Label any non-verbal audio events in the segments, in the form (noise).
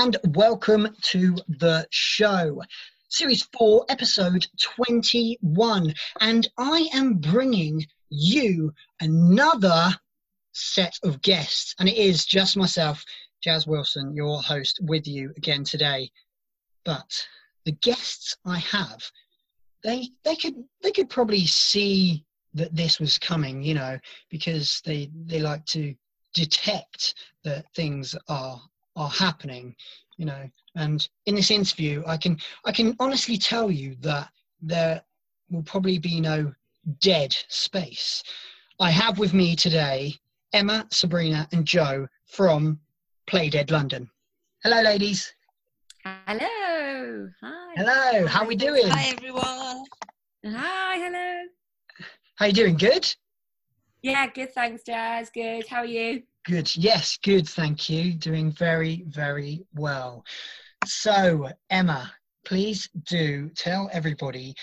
and welcome to the show. Series 4, episode 21. And I am bringing you another set of guests. And it is just myself, Jazz Wilson, your host, with you again today. But the guests I have, they they could they could probably see that this was coming, you know, because they they like to detect that things are are happening, you know. And in this interview, I can I can honestly tell you that there will probably be no dead space. I have with me today Emma, Sabrina, and Joe from Play Dead London. Hello, ladies. Hello. Hi. Hello. How are we doing? Hi everyone. Hi. Hello. How you doing? Good. Yeah, good. Thanks, Jazz. Good. How are you? Good. Yes, good. Thank you. Doing very, very well. So, Emma, please do tell everybody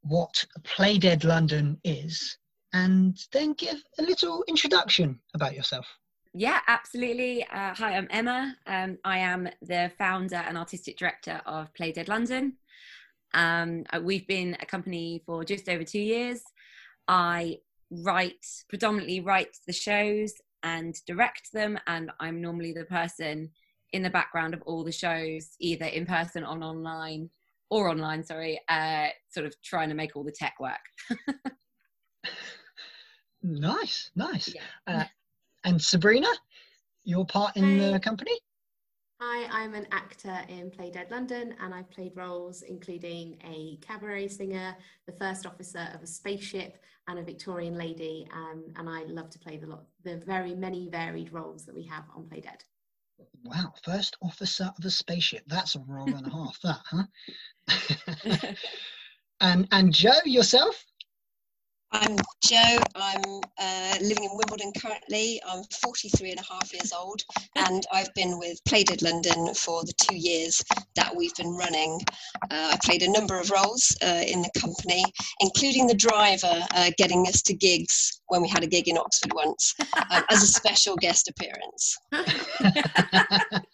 what Play Dead London is and then give a little introduction about yourself. Yeah, absolutely. Uh, hi, I'm Emma. Um, I am the founder and artistic director of Play Dead London. Um, uh, we've been a company for just over two years. I write, predominantly write the shows and direct them, and I'm normally the person in the background of all the shows, either in person or online, or online, sorry, uh, sort of trying to make all the tech work. (laughs) nice, nice. Yeah. Uh, and Sabrina, your part in the company? Hi, I'm an actor in Play Dead London, and I've played roles including a cabaret singer, the first officer of a spaceship, and a Victorian lady. Um, and I love to play the lot, the very many varied roles that we have on Play Dead. Wow, first officer of a spaceship. That's a role and a half, that, huh? (laughs) (laughs) (laughs) and and Joe, yourself? I'm Joe. I'm uh, living in Wimbledon currently. I'm 43 and a half years old, and I've been with Play Dead London for the two years that we've been running. Uh, I played a number of roles uh, in the company, including the driver uh, getting us to gigs when we had a gig in Oxford once um, as a special guest appearance. (laughs)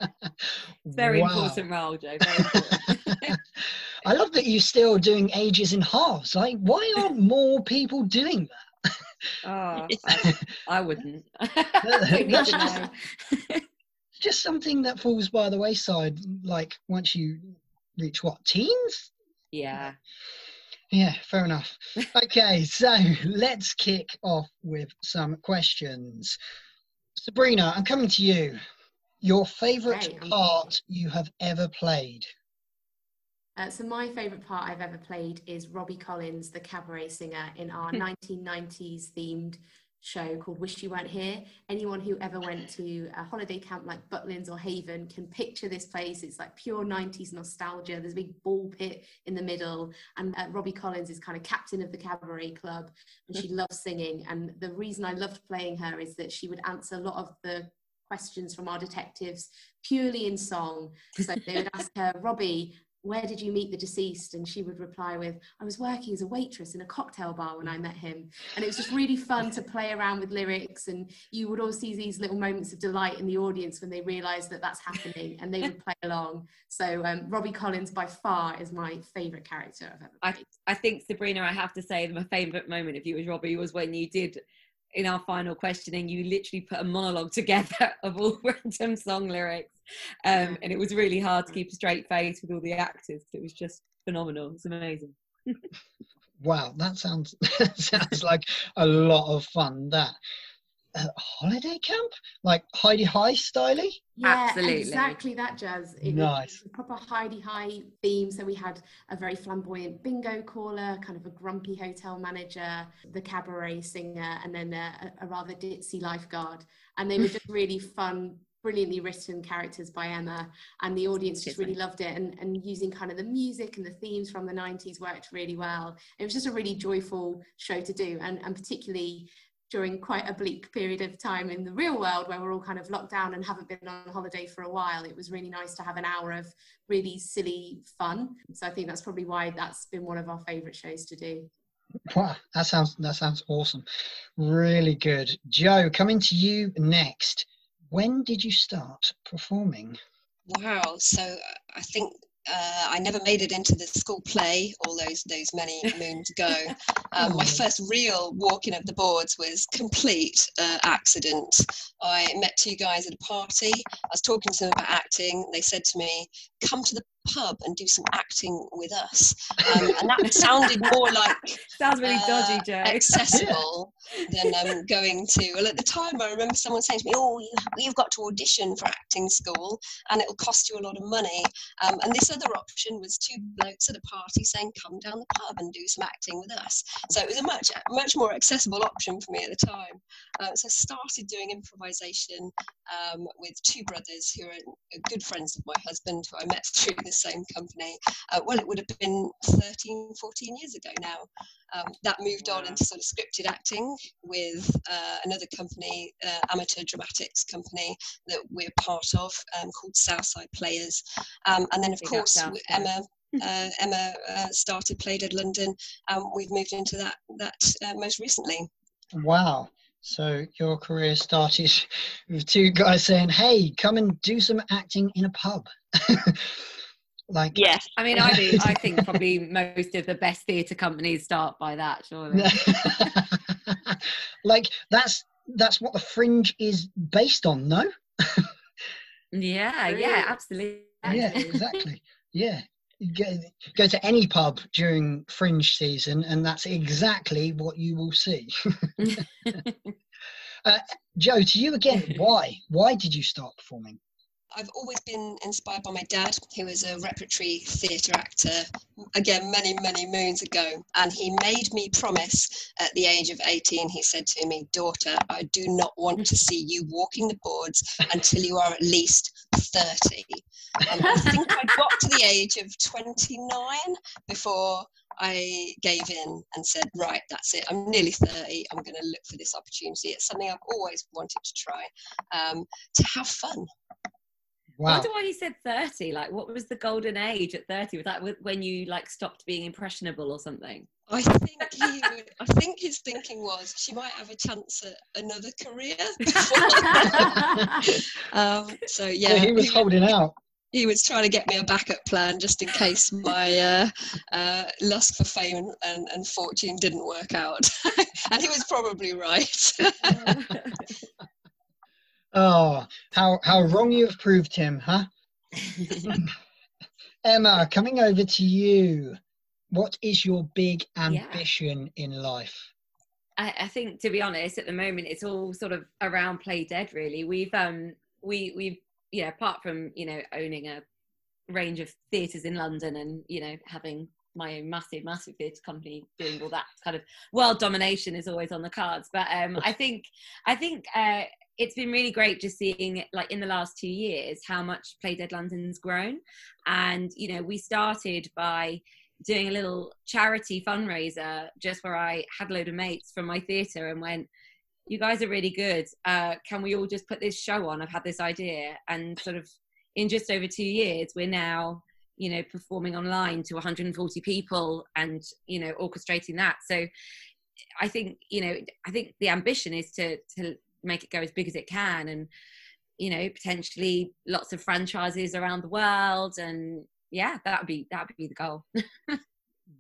Very Wow. important role, Joe. Very important. (laughs) I love that you're still doing ages in halves. Like, why aren't more people doing that? oh, (laughs) I, I wouldn't. (laughs) I don't need to know. It's (laughs) just something that falls by the wayside. Like once you reach what teens? Yeah. Yeah, fair enough. Okay, so let's kick off with some questions. Sabrina, I'm coming to you. Your favourite Great, part you have ever played? Uh, so my favourite part I've ever played is Robbie Collins, the cabaret singer, in our 1990s themed show called Wish You Weren't Here. Anyone who ever went to a holiday camp like Butlins or Haven can picture this place. It's like pure 90s nostalgia. There's a big ball pit in the middle, and uh, Robbie Collins is kind of captain of the cabaret club, and she loves singing. And the reason I loved playing her is that she would answer a lot of the questions from our detectives purely in song. So they would ask her, Robbie, where did you meet the deceased? And she would reply with, I was working as a waitress in a cocktail bar when I met him. And it was just really fun to play around with lyrics. And you would all see these little moments of delight in the audience when they realised that that's happening and they would play (laughs) along. So um, Robbie Collins by far is my favourite character I've ever I, played. I think Sabrina, I have to say, my favourite moment of you as Robbie was when you did in our final questioning, you literally put a monologue (laughs) together of all (laughs) random song lyrics, um, and it was really hard to keep a straight face with all the actors. It was just phenomenal. It's amazing. (laughs) Wow, that sounds that sounds like a lot of fun. That uh, holiday camp, like Hi-de-Hi styly. Yeah, Absolutely. exactly that jazz. It Nice. was a proper Hi-de-Hi theme. So we had a very flamboyant bingo caller, kind of a grumpy hotel manager, the cabaret singer, and then a, a rather ditzy lifeguard. And they were just (laughs) really fun, brilliantly written characters by Emma, and the audience just really loved it. And, and using kind of the music and the themes from the 90s worked really well. It was just a really joyful show to do, and, and particularly during quite a bleak period of time in the real world where we're all kind of locked down and haven't been on holiday for a while it was really nice to have an hour of really silly fun so i think that's probably why that's been one of our favorite shows to do Wow, that sounds that sounds awesome. Really good. Joe, coming to you next. when did you start performing? Wow. So I think uh, I never made it into the school play all those those many moons ago. Um, (laughs) my first real walking of the boards was complete uh, accident. I met two guys at a party. I was talking to them about acting. They said to me, "Come to the pub and do some acting with us. Um, and that sounded more like (laughs) sounds really uh, dodgy, Joe. accessible (laughs) than um, going to. Well, at the time, I remember someone saying to me, "Oh, you, you've got to audition for acting school, and it'll cost you a lot of money." Um, and this other option was two blokes at a party saying, "Come down the pub and do some acting with us." So it was a much much more accessible option for me at the time. Uh, so I started doing improvisation um, with two brothers who are good friends of my husband, who I met through this same company. Uh, well, it would have been 13, 14 years ago now. Um, that moved on into sort of scripted acting with uh, another company, uh, amateur dramatics company that we're part of um, called Southside Players. Um, and then, of course, Emma. (laughs) Uh, Emma uh, started Play Dead London. Um, we've moved into that that uh, most recently. Wow! So your career started (laughs) with two guys saying, "Hey, come and do some acting in a pub." (laughs) Like, yes, (laughs) I mean, I do. I think probably most of the best theatre companies start by that. Surely, (laughs) like that's that's what the fringe is based on. No. yeah. Yeah. Absolutely. Yeah. Exactly. Yeah. Go, go to any pub during fringe season and that's exactly what you will see (laughs) uh, joe to you again why why did you start performing I've always been inspired by my dad, who was a repertory theatre actor, again, many, many moons ago. And he made me promise at the age of 18, he said to me, Daughter, I do not want to see you walking the boards until you are at least 30. And I think I got to the age of 29 before I gave in and said, right, that's it. I'm nearly 30. I'm going to look for this opportunity. It's something I've always wanted to try um, to have fun. Wow. I wonder why he said 30. Like, what was the golden age at 30? Was that when you like stopped being impressionable or something? I think he would, I think his thinking was she might have a chance at another career. (laughs) (laughs) um, so yeah, he was holding out. He was trying to get me a backup plan just in case my uh, uh, lust for fame and, and fortune didn't work out, (laughs) and he was probably right. Oh, how how wrong you have proved him, huh? (laughs) Emma, coming over to you. What is your big ambition yeah. in life? I, I, think, to be honest, at the moment, it's all sort of around Play Dead. Really, we've um we we've yeah, apart from you know owning a range of theatres in London and you know having my own massive, massive theatre company doing all that kind of world domination is always on the cards. But um, I think, I think uh, it's been really great just seeing like in the last two years how much play dead london's grown. And you know we started by doing a little charity fundraiser just where i had a load of mates from my theatre and went you guys are really good. Uh, can we all just put this show on? I've had this idea. And sort of in just over two years we're now you know performing online to 140 people and you know orchestrating that. So i think you know i think the ambition is to to make it go as big as it can and you know potentially lots of franchises around the world and yeah that would be that would be the goal. (laughs)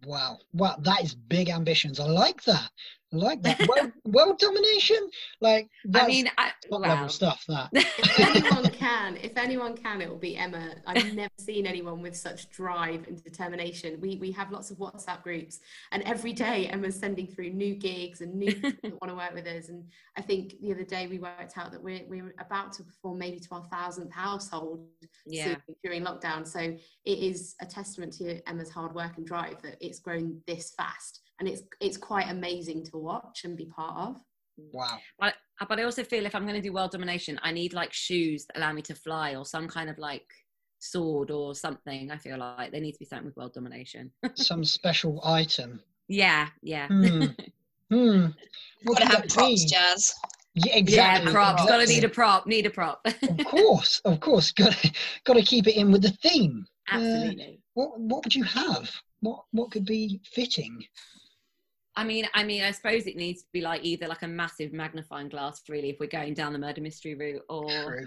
Wow. Wow that is big ambitions. I like that like that. World, world domination? Like i mean I, top level stuff that. If (laughs) anyone can. If anyone can it will be emma. I've never seen anyone with such drive and determination. We we have lots of whatsapp groups and every day emma's sending through new gigs and new people that want to work with us. And i think the other day we worked out that we're, we're about to perform maybe to our thousandth household yeah. during lockdown. So it is a testament to emma's hard work and drive that it's grown this fast and it's it's quite amazing to watch and be part of. Wow. But, but I also feel if I'm going to do world domination, I need like shoes that allow me to fly or some kind of like sword or something. I feel like there needs to be something with world domination. (laughs) some special item. Yeah, yeah. Hmm. (laughs) hmm. What Gotta have props, Jazz. Yeah, exactly. Yeah, props. Exactly. Gotta need a prop. Need a prop. (laughs) of course, of course. Got to, got to keep it in with the theme. Absolutely. Uh, what What would you have? What What could be fitting? I mean, I mean, I suppose it needs to be like either like a massive magnifying glass, really, if we're going down the murder mystery route, or True.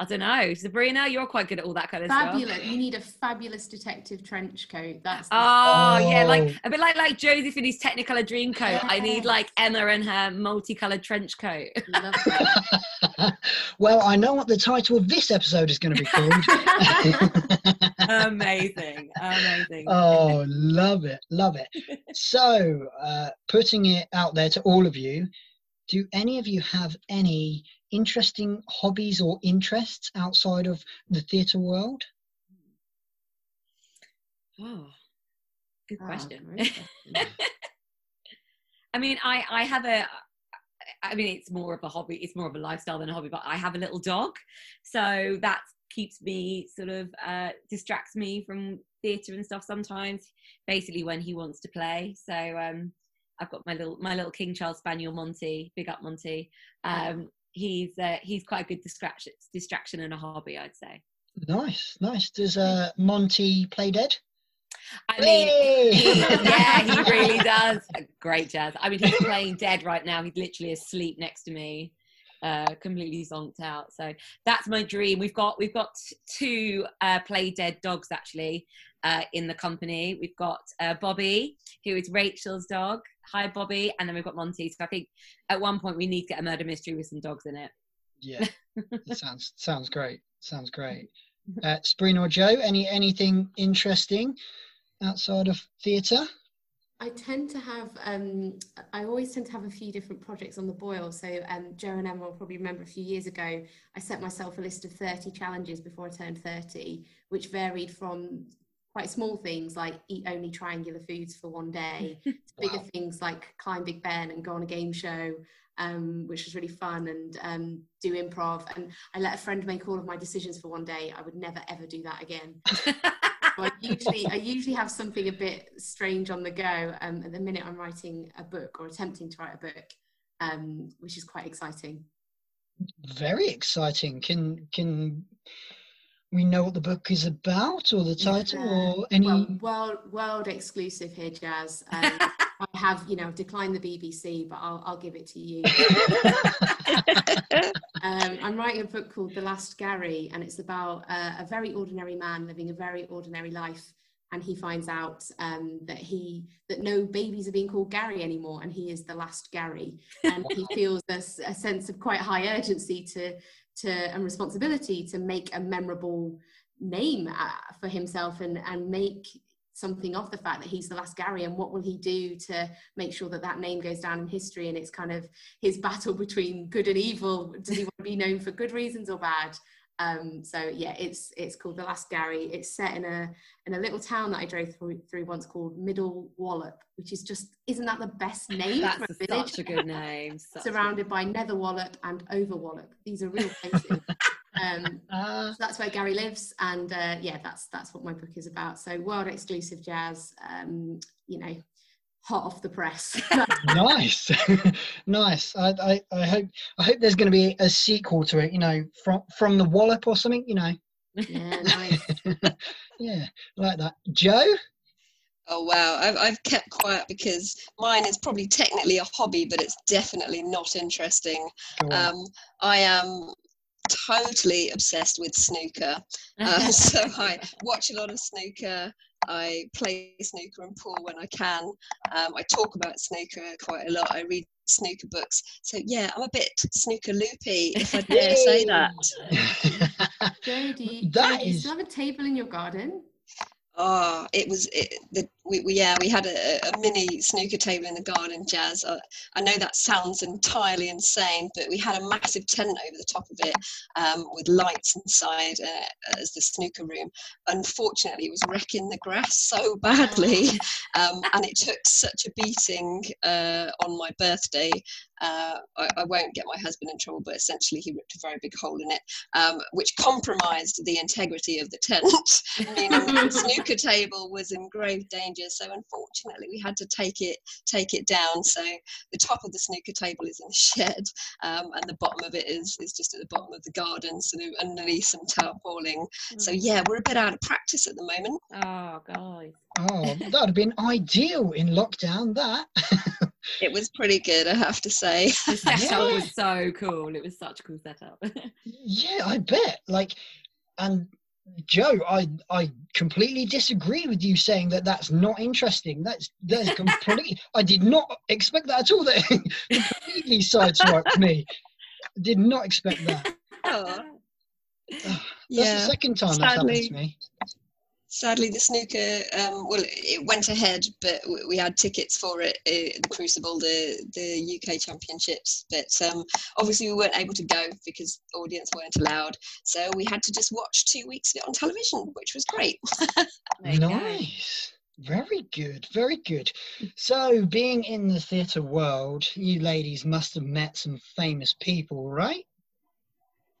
I don't know. Sabrina, you're quite good at all that kind of Fabulous. stuff. You need a fabulous detective trench coat. That's the- Oh, yeah, Oh. like a bit like like Joseph in his Technicolor dream coat. I need like Emma and her multicolored trench coat. (laughs) well, I know what the title of this episode is going to be called. (laughs) amazing, amazing. oh, love it, love it. So, uh, putting it out there to all of you, do any of you have any interesting hobbies or interests outside of the theatre world? Oh, good Ah, question. very interesting. (laughs) I mean, I I have a. I mean, it's more of a hobby. It's more of a lifestyle than a hobby. But I have a little dog, so that keeps me sort of uh, distracts me from theatre and stuff sometimes. Basically, when he wants to play. So um, I've got my little my little King Charles Spaniel Monty. Big up Monty. Um, he's uh, he's quite a good distraction distraction and a hobby, I'd say. Nice, nice. Does uh, Monty play dead? I mean, he, yeah, he (laughs) really does. Great jazz. I mean, he's playing dead right now. He's literally asleep next to me, uh, completely zonked out. So that's my dream. We've got we've got two uh, play dead dogs actually uh, in the company. We've got uh, Bobby, who is Rachel's dog. Hi, Bobby, and then we've got Monty. So I think at one point we need to get a murder mystery with some dogs in it. Yeah, (laughs) that sounds sounds great. Sounds great. (laughs) Uh, Sabrina or Joe, any anything interesting outside of theatre? I tend to have, um, I always tend to have a few different projects on the boil. So um, Joe and Emma will probably remember a few years ago, I set myself a list of 30 challenges before I turned 30, which varied from quite small things like eat only triangular foods for one day, to (laughs) bigger Wow. things like climb Big Ben and go on a game show, um, which was really fun, and um, do improv. And I let a friend make all of my decisions for one day. I would never ever do that again. I usually I (laughs) usually have something a bit strange on the go. Um, at the minute, I'm writing a book or attempting to write a book, um, which is quite exciting. Very exciting. Can can we know what the book is about, or the title, Yeah. or any? Well, world world exclusive here, Jazz. Um, (laughs) I have you know declined the BBC, but I'll I'll give it to you. (laughs) Um, I'm writing a book called The Last Gary, and it's about uh, a very ordinary man living a very ordinary life. And he finds out um, that he that no babies are being called Gary anymore, and he is the last Gary. And he (laughs) feels a sense of quite high urgency to to and responsibility to make a memorable name uh, for himself and and make something of the fact that he's the last Gary. And what will he do to make sure that that name goes down in history and it's kind of his battle between good and evil? Does he want to be known for good reasons or bad um so yeah it's it's called the last Gary. It's set in a in a little town that I drove through, through once called Middle Wallop which is just isn't that the best name That's for a village such a good name. a good surrounded by Nether Wallop and Over Wallop. These are real places. (laughs) Um Ah, so that's where Gary lives, and uh, yeah, that's that's what my book is about. So world exclusive jazz, um, you know, hot off the press. (laughs) nice, (laughs) nice. I, I I hope I hope there's going to be a sequel to it. You know, from from the Wallop or something. You know. yeah, (laughs) nice. yeah, like that. Joe. Oh wow, I've, I've kept quiet because mine is probably technically a hobby, but it's definitely not interesting. Um, I am totally obsessed with snooker. Uh, so I watch a lot of snooker. I play snooker and pool when I can. Um, I talk about snooker quite a lot. I read snooker books. So yeah, I'm a bit snooker loopy, if I dare say that. Joe, do you, That do you is- still have a table in your garden? Oh, it was it, the, we, we yeah we had a, a mini snooker table in the garden, Jazz. I, I know that sounds entirely insane, but we had a massive tent over the top of it um, with lights inside uh, as the snooker room. Unfortunately, it was wrecking the grass so badly, (laughs) um, and it took such a beating uh, on my birthday. Uh, I, I won't get my husband in trouble, but essentially he ripped a very big hole in it, um, which compromised the integrity of the tent, (laughs) meaning the (laughs) snooker table was in grave danger changes. So unfortunately, we had to take it take it down. So the top of the snooker table is in the (laughs) shed, um, and the bottom of it is is just at the bottom of the garden, sort of underneath some tarpaulin. So Mm. yeah, we're a bit out of practice at the moment. Oh, guys. Oh, that would have been ideal in lockdown. That. (laughs) It was pretty good, I have to say. The (laughs) setup Yeah. was so cool. It was such a cool setup. Yeah, I bet. Like, and Joe, I I completely disagree with you saying that that's not interesting. That's that's (laughs) complete. I did not expect that at all. (laughs) That completely sideswiped me. Did not expect that. (laughs) Oh, That's yeah. the second time that's happened to sadly. me. Sadly, the snooker, um, well, it went ahead, but we had tickets for it, uh, the Crucible, the, the UK Championships. But um, obviously, we weren't able to go because the audience weren't allowed. So we had to just watch two weeks of it on television, which was great. (laughs) There you go. Nice. Very good. Very good. So, being in the theatre world, you ladies must have met some famous people, right? (laughs)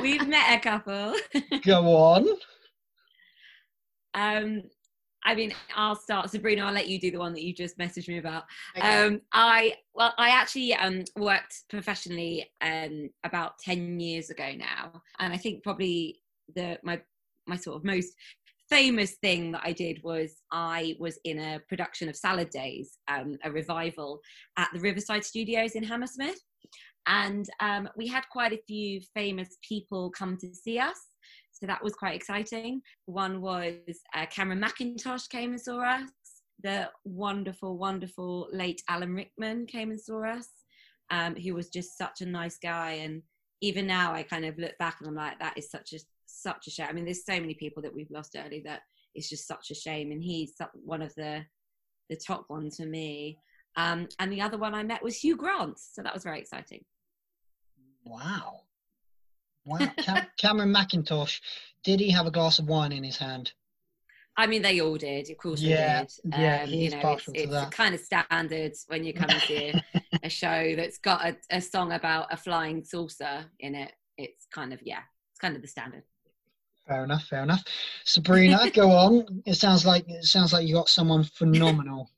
We've met a couple. Go on. (laughs) Um, I mean, I'll start. Sabrina, I'll let you do the one that you just messaged me about. Okay. Um, I well, I actually um, worked professionally um, about ten years ago now, and I think probably the my my sort of most famous thing that I did was I was in a production of Salad Days, um, a revival at the Riverside Studios in Hammersmith, and um, we had quite a few famous people come to see us. So that was quite exciting. One was uh, Cameron Mackintosh came and saw us the wonderful, wonderful late Alan Rickman came and saw us, um, who was just such a nice guy. And even now, I kind of look back and I'm like, that is such a such a shame. I mean, there's so many people that we've lost early that it's just such a shame. And he's one of the the top ones for me. Um, and the other one I met was Hugh Grant, so that was very exciting. Wow. Wow. Cam- Cameron Mackintosh, did he have a glass of wine in his hand? I mean, they all did, of course Yeah, they did. yeah, um, you know, it's, to it's kind of standard when you come a, (laughs) a show that's got a, a song about a flying saucer in it. It's kind of yeah, it's kind of the standard. Fair enough, fair enough. Sabrina, (laughs) go on. It sounds like it sounds like you got someone phenomenal.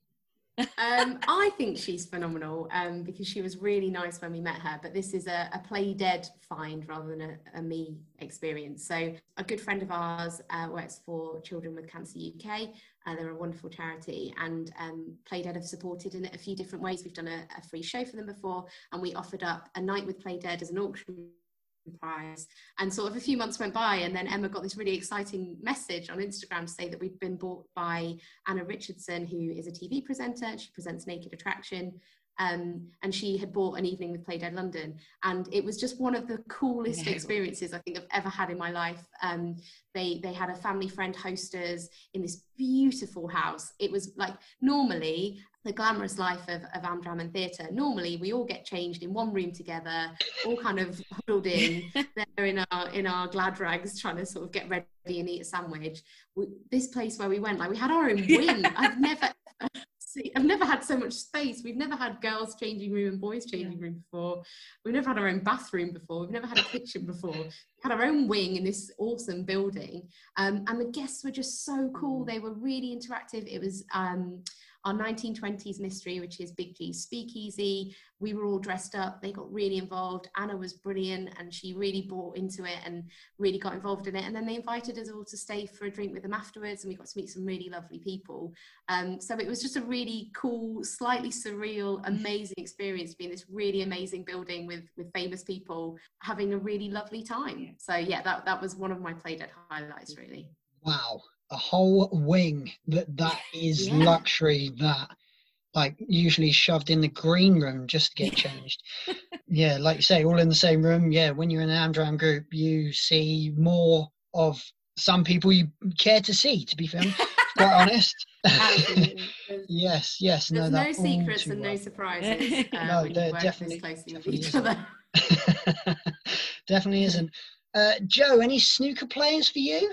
Um, I think she's phenomenal um, because she was really nice when we met her. But this is a, a play dead find rather than a, a me experience. So a good friend of ours uh, works for Children with Cancer UK. Uh, they're a wonderful charity, and um, Play Dead have supported in a few different ways. We've done a, a free show for them before, and we offered up a night with Play Dead as an auction prize. And sort of a few months went by, and then Emma got this really exciting message on Instagram to say that we'd been bought by Anna Richardson, who is a TV presenter. She presents Naked Attraction. Um, and she had bought an evening with Play Dead London. And it was just one of the coolest No. experiences I think I've ever had in my life. Um, they, they had a family friend hosters in this beautiful house. It was like normally the glamorous life of, of Amdram and theatre. Normally we all get changed in one room together, all kind of huddled in (laughs) there in our in our glad rags trying to sort of get ready and eat a sandwich. We, this place where we went, like we had our own (laughs) wing. I've never see, I've never had so much space. We've never had girls changing room and boys changing room before. We've never had our own bathroom before. We've never had a kitchen before. We had our own wing in this awesome building. Um, and the guests were just so cool. They were really interactive. It was um, our 1920s mystery, which is Big G's Speakeasy. We were all dressed up. They got really involved. Anna was brilliant and she really bought into it and really got involved in it. And then they invited us all to stay for a drink with them afterwards. And we got to meet some really lovely people. Um, so it was just a really cool, slightly surreal, amazing experience being this really amazing building with, with famous people having a really lovely time. So yeah, that, that was one of my play dead highlights really. Wow. A whole wing that that is Yeah. luxury that like usually shoved in the green room just to get (laughs) changed. yeah, like you say, all in the same room. Yeah, when you're in an Amdram group, you see more of some people you care to see, to be fair, quite (laughs) honest. (laughs) Yes, yes. there's no, no, secrets too and no surprises uh, No, when there definitely- this definitely each isn't. other. Definitely isn't. Uh, Joe, any snooker players for you?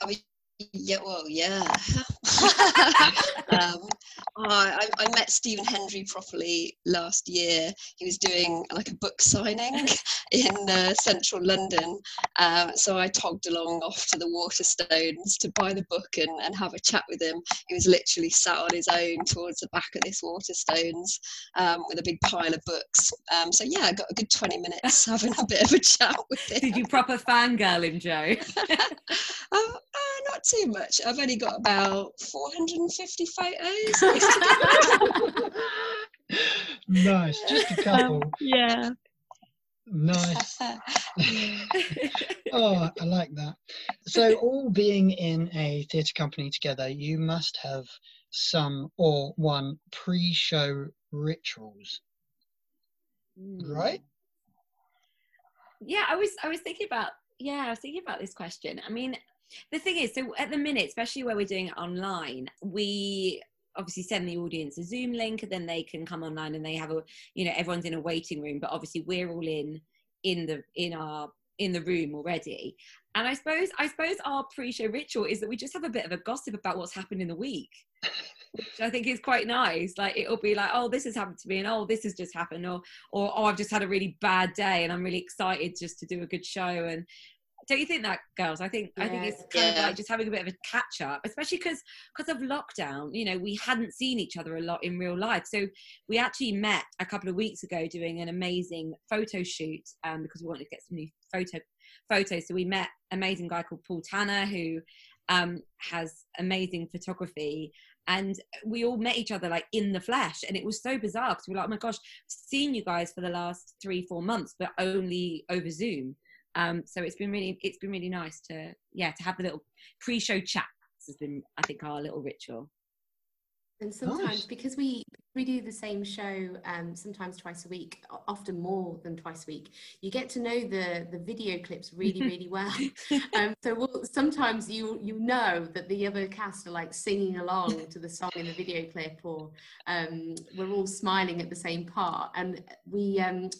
I was Yeah, well, yeah. (laughs) um, I, I met Stephen Hendry properly last year. He was doing like a book signing (laughs) in uh, central London. Um, so I togged along off to the Waterstones to buy the book and, and have a chat with him. He was literally sat on his own towards the back of this Waterstones um, with a big pile of books. Um, so yeah, I got a good 20 minutes (laughs) having a bit of a chat with him. Did you proper fangirl him, Jo? uh, not too much. I've only got about 450 photos. (laughs) nice, just a couple. Um, yeah. Nice. (laughs) oh, I like that. So, all being in a theatre company together, you must have some or one pre show rituals, right? Yeah, I was I was thinking about yeah, I was thinking about this question. I mean, the thing is, so at the minute, especially where we're doing it online, we obviously send the audience a Zoom link, and then they can come online and they have a, you know, everyone's in a waiting room, but obviously we're all in in the in our in the room already. And I suppose I suppose our pre-show ritual is that we just have a bit of a gossip about what's happened in the week. which I think is quite nice. Like it'll be like, oh, this has happened to me, and oh, this has just happened, or or oh, I've just had a really bad day, and I'm really excited just to do a good show. And don't you think that girls i think yeah. i think it's kind yeah. of like just having a bit of a catch up especially because because of lockdown you know we hadn't seen each other a lot in real life so we actually met a couple of weeks ago doing an amazing photo shoot um, because we wanted to get some new photo photos so we met amazing guy called paul tanner who um, has amazing photography and we all met each other like in the flesh and it was so bizarre because we we're like oh my gosh seen you guys for the last three four months but only over zoom um, so it's been really it's been really nice to yeah to have the little pre-show chats has been I think our little ritual. And sometimes nice. because we we do the same show um, sometimes twice a week, often more than twice a week, you get to know the the video clips really (laughs) really well. um, so we'll, sometimes you you know that the other cast are like singing along to the song in the video clip, or um, we're all smiling at the same part, and we um,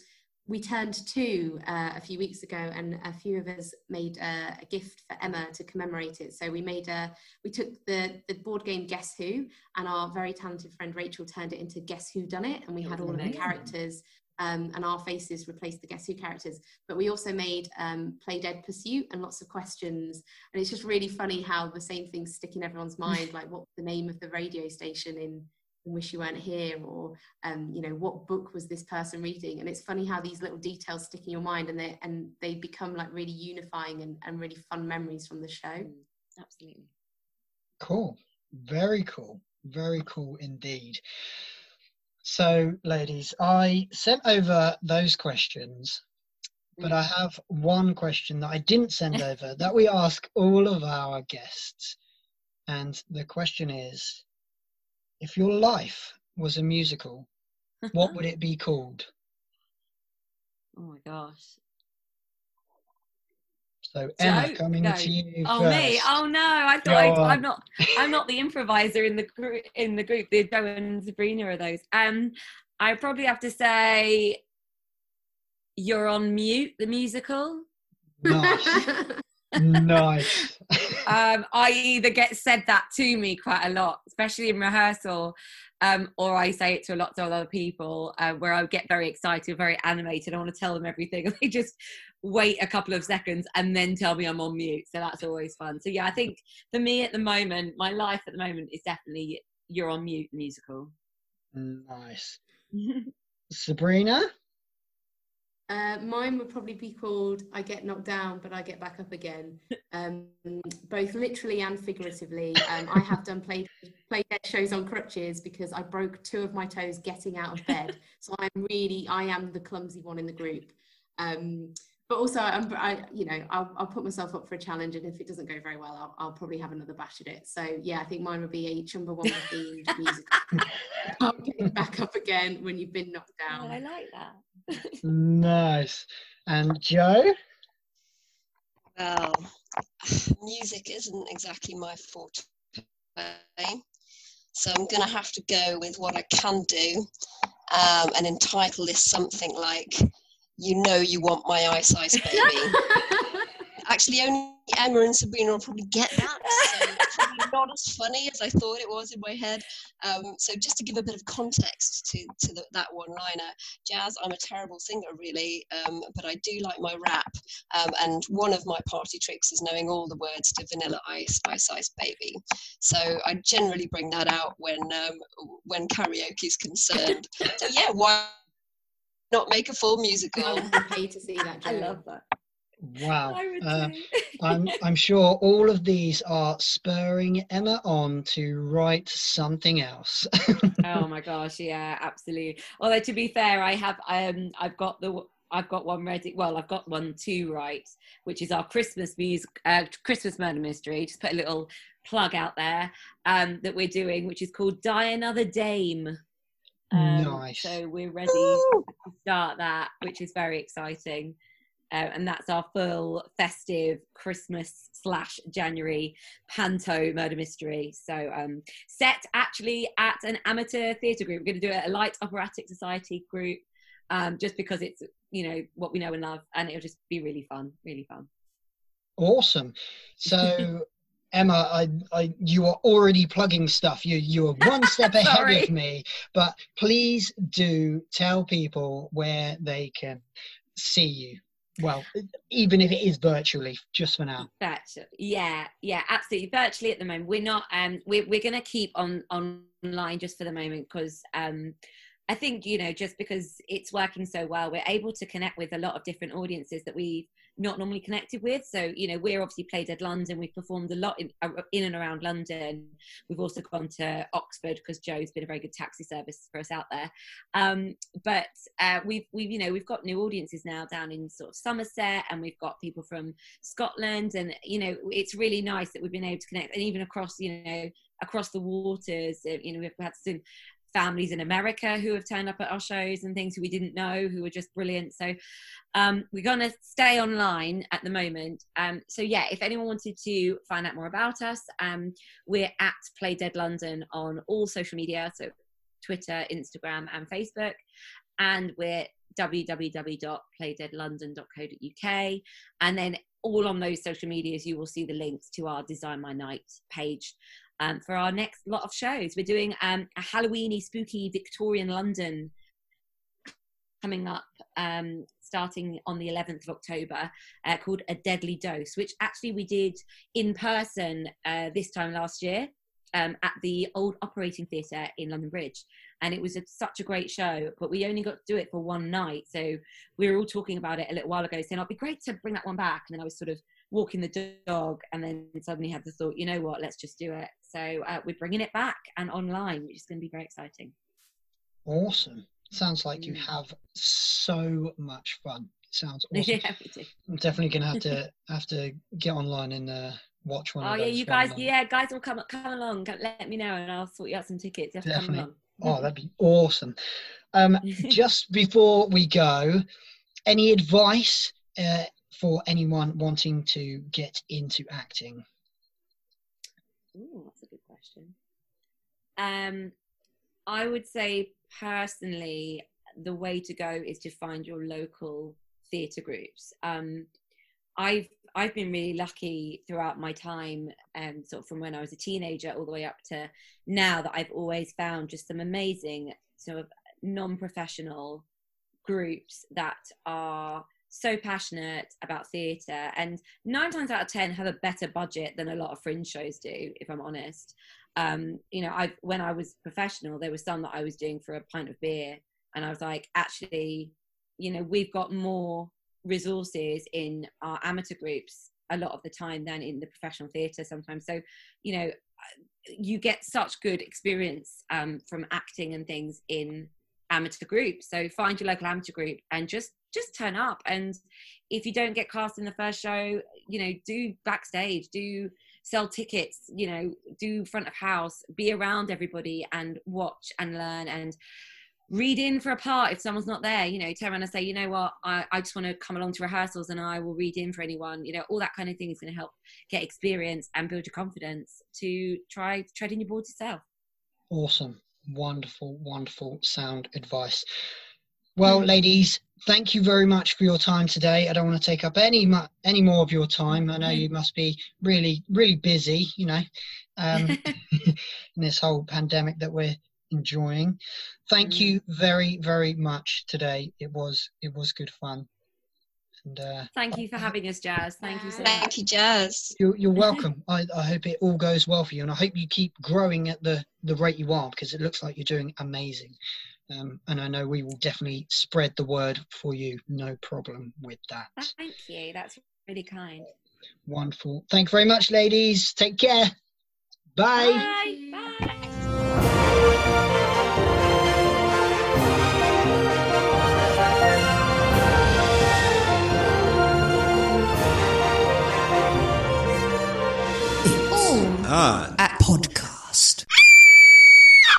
we turned to uh, a few weeks ago and a few of us made a, a, gift for Emma to commemorate it. So we made a, we took the, the board game Guess Who and our very talented friend Rachel turned it into Guess Who Done It and we had all of the characters um, and our faces replaced the Guess Who characters. But we also made um, Play Dead Pursuit and lots of questions. And it's just really funny how the same things stick in everyone's mind, (laughs) like what's the name of the radio station in wish you weren't here or um, you know what book was this person reading? And it's funny how these little details stick in your mind and they and they become like really unifying and, and really fun memories from the show. Mm, absolutely. Cool. Very cool. Very cool indeed. So ladies i sent over those questions but I mm. have one question that I didn't send over that we ask all of our guests. And the question is if your life was a musical, what would it be (laughs) called? Oh my gosh. So Emma, so, coming no. to you. Oh first. me? Oh no! I thought I, am not. I'm not the improviser in the group. In the group, the Jo and Sabrina are those. Um, I probably have to say, "You're on mute." The musical. Nice. (laughs) nice. (laughs) um, I either get said that to me quite a lot, especially in rehearsal, um, or I say it to lots of other people uh, where I get very excited, very animated. I want to tell them everything, (laughs) and they just wait a couple of seconds and then tell me I'm on mute. So that's always fun. So yeah, I think for me at the moment, my life at the moment is definitely "You're on Mute" musical. Nice, (laughs) Sabrina. Uh, mine would probably be called I Get Knocked Down, but I Get Back Up Again, (laughs) um, both literally and figuratively. Um, I have done play, play dead shows on crutches because I broke two of my toes getting out of bed. So I'm really, I am the clumsy one in the group. Um, but also I'm, I, you know, I'll, I'll, put myself up for a challenge, and if it doesn't go very well, I'll, I'll probably have another bash at it. So yeah, I think mine would be a Chumbawamba themed music. Can't (laughs) (laughs) back up again when you've been knocked down. Oh, I like that. Nice. And Joe? Well, music isn't exactly my forte, so I'm going to have to go with what I can do um, and entitle this something like you know you want my ice ice baby. (laughs) actually only Emma and Sabrina will probably get that. So it's (laughs) probably not as funny as I thought it was in my head. Um, so just to give a bit of context to, to the, that one liner, Jazz, I'm a terrible singer really, um, but I do like my rap. Um, and one of my party tricks is knowing all the words to Vanilla Ice, Ice Ice Baby. So I generally bring that out when um, when karaoke is concerned. (laughs) So yeah, why not make a full musical? I'll pay to see that. (laughs) I love that. Wow. Uh, (laughs) I'm, I'm sure all of these are spurring Emma on to write something else. (laughs) oh my gosh, yeah, absolutely. Although to be fair, I have um I've got the I've got one ready. Well, I've got one to write, which is our Christmas music, uh, Christmas murder mystery. Just put a little plug out there um, that we're doing, which is called Die Another Dame. Um, Nice. So we're ready to start that, which is very exciting. Uh, and that's our full festive Christmas slash January panto murder mystery. So um, set actually at an amateur theatre group. We're going to do a light operatic society group, um, just because it's you know what we know and love, and it'll just be really fun, really fun. awesome. So, (laughs) Emma, I, I, you are already plugging stuff. You, you are one (laughs) step ahead of me. But please do tell people where they can see you. Well, even if it is virtually, just for now. Virtual, yeah, yeah, absolutely. Virtually at the moment, we're not. Um, we're we're to keep on online just for the moment because um, I think you know just because it's working so well, we're able to connect with a lot of different audiences that we've not normally connected with. So you know, we're obviously Play Dead London. We've performed a lot in, uh, in and around London. We've also gone to Oxford because Joe's been a very good taxi service for us out there. Um, but uh, we've we've you know we've got new audiences now down in sort of Somerset, and we've got people from Scotland, and you know it's really nice that we've been able to connect, and even across you know across the waters. uh, You know we've had some families in America who have turned up at our shows and things who we didn't know who were just brilliant. So um, we're going to stay online at the moment. Um, so yeah, if anyone wanted to find out more about us, um, we're at Play Dead London on all social media, so Twitter, Instagram, and Facebook, and we're www.playdeadlondon.co.uk, and then all on those social medias you will see the links to our Design My Night page um, for our next lot of shows. We're doing um, a Halloweeny, spooky Victorian London coming up, um, starting on the 11th of October, uh, called A Deadly Dose, which actually we did in person uh, this time last year. Um, at the old operating theatre in London Bridge, and it was a, such a great show. But we only got to do it for one night, so we were all talking about it a little while ago, saying, "It'd be great to bring that one back." And then I was sort of walking the dog and then suddenly had the thought you know what let's just do it so uh, we're bringing it back and online which is going to be very exciting Awesome. Sounds like you Mm. have so much fun. Sounds (laughs) awesome. yeah we do. I'm definitely gonna have to have to get online and uh, watch one oh of yeah those. you guys yeah guys will come come along let me know and i'll sort you out some tickets you have to Definitely. Oh, that'd be awesome. Um, (laughs) just before we go, any advice uh, for anyone wanting to get into acting? Ooh, that's a good question. Um, I would say personally, the way to go is to find your local theatre groups. Um, I've I've been really lucky throughout my time, um, sort of from when I was a teenager all the way up to now, that I've always found just some amazing sort of non-professional groups that are so passionate about theatre and nine times out of ten have a better budget than a lot of fringe shows do if i'm honest. Um, you know i when i was professional there was some that i was doing for a pint of beer and i was like actually you know we've got more resources in our amateur groups a lot of the time than in the professional theatre sometimes. So you know you get such good experience um, from acting and things in amateur group. so find your local amateur group and just just turn up. And if you don't get cast in the first show you know do backstage do sell tickets you know do front of house be around everybody and watch and learn and read in for a part if someone's not there. You know turn around and say you know what? I, I just want to come along to rehearsals and i will read in for anyone. You know all that kind of thing is going to help get experience and build your confidence to try treading your boards yourself. Awesome. Wonderful, wonderful sound advice. Well, ladies, thank you very much for your time today. I don't want to take up any mu- any more of your time. I know you must be really really busy, you know, um, (laughs) (laughs) in this whole pandemic that we're enjoying. Thank Mm. you very very much today. It was it was good fun. And uh, Thank you for having us, Jazz. Thank you so much. Thank you, Jazz. you're, you're welcome. I, I hope it all goes well for you, and I hope you keep growing at the the rate you are because it looks like you're doing amazing. Um, and I know we will definitely spread the word for you. No problem with that. Thank you. That's really kind. Wonderful. Thank you very much, ladies. Take care. Bye. Bye. Bye. It's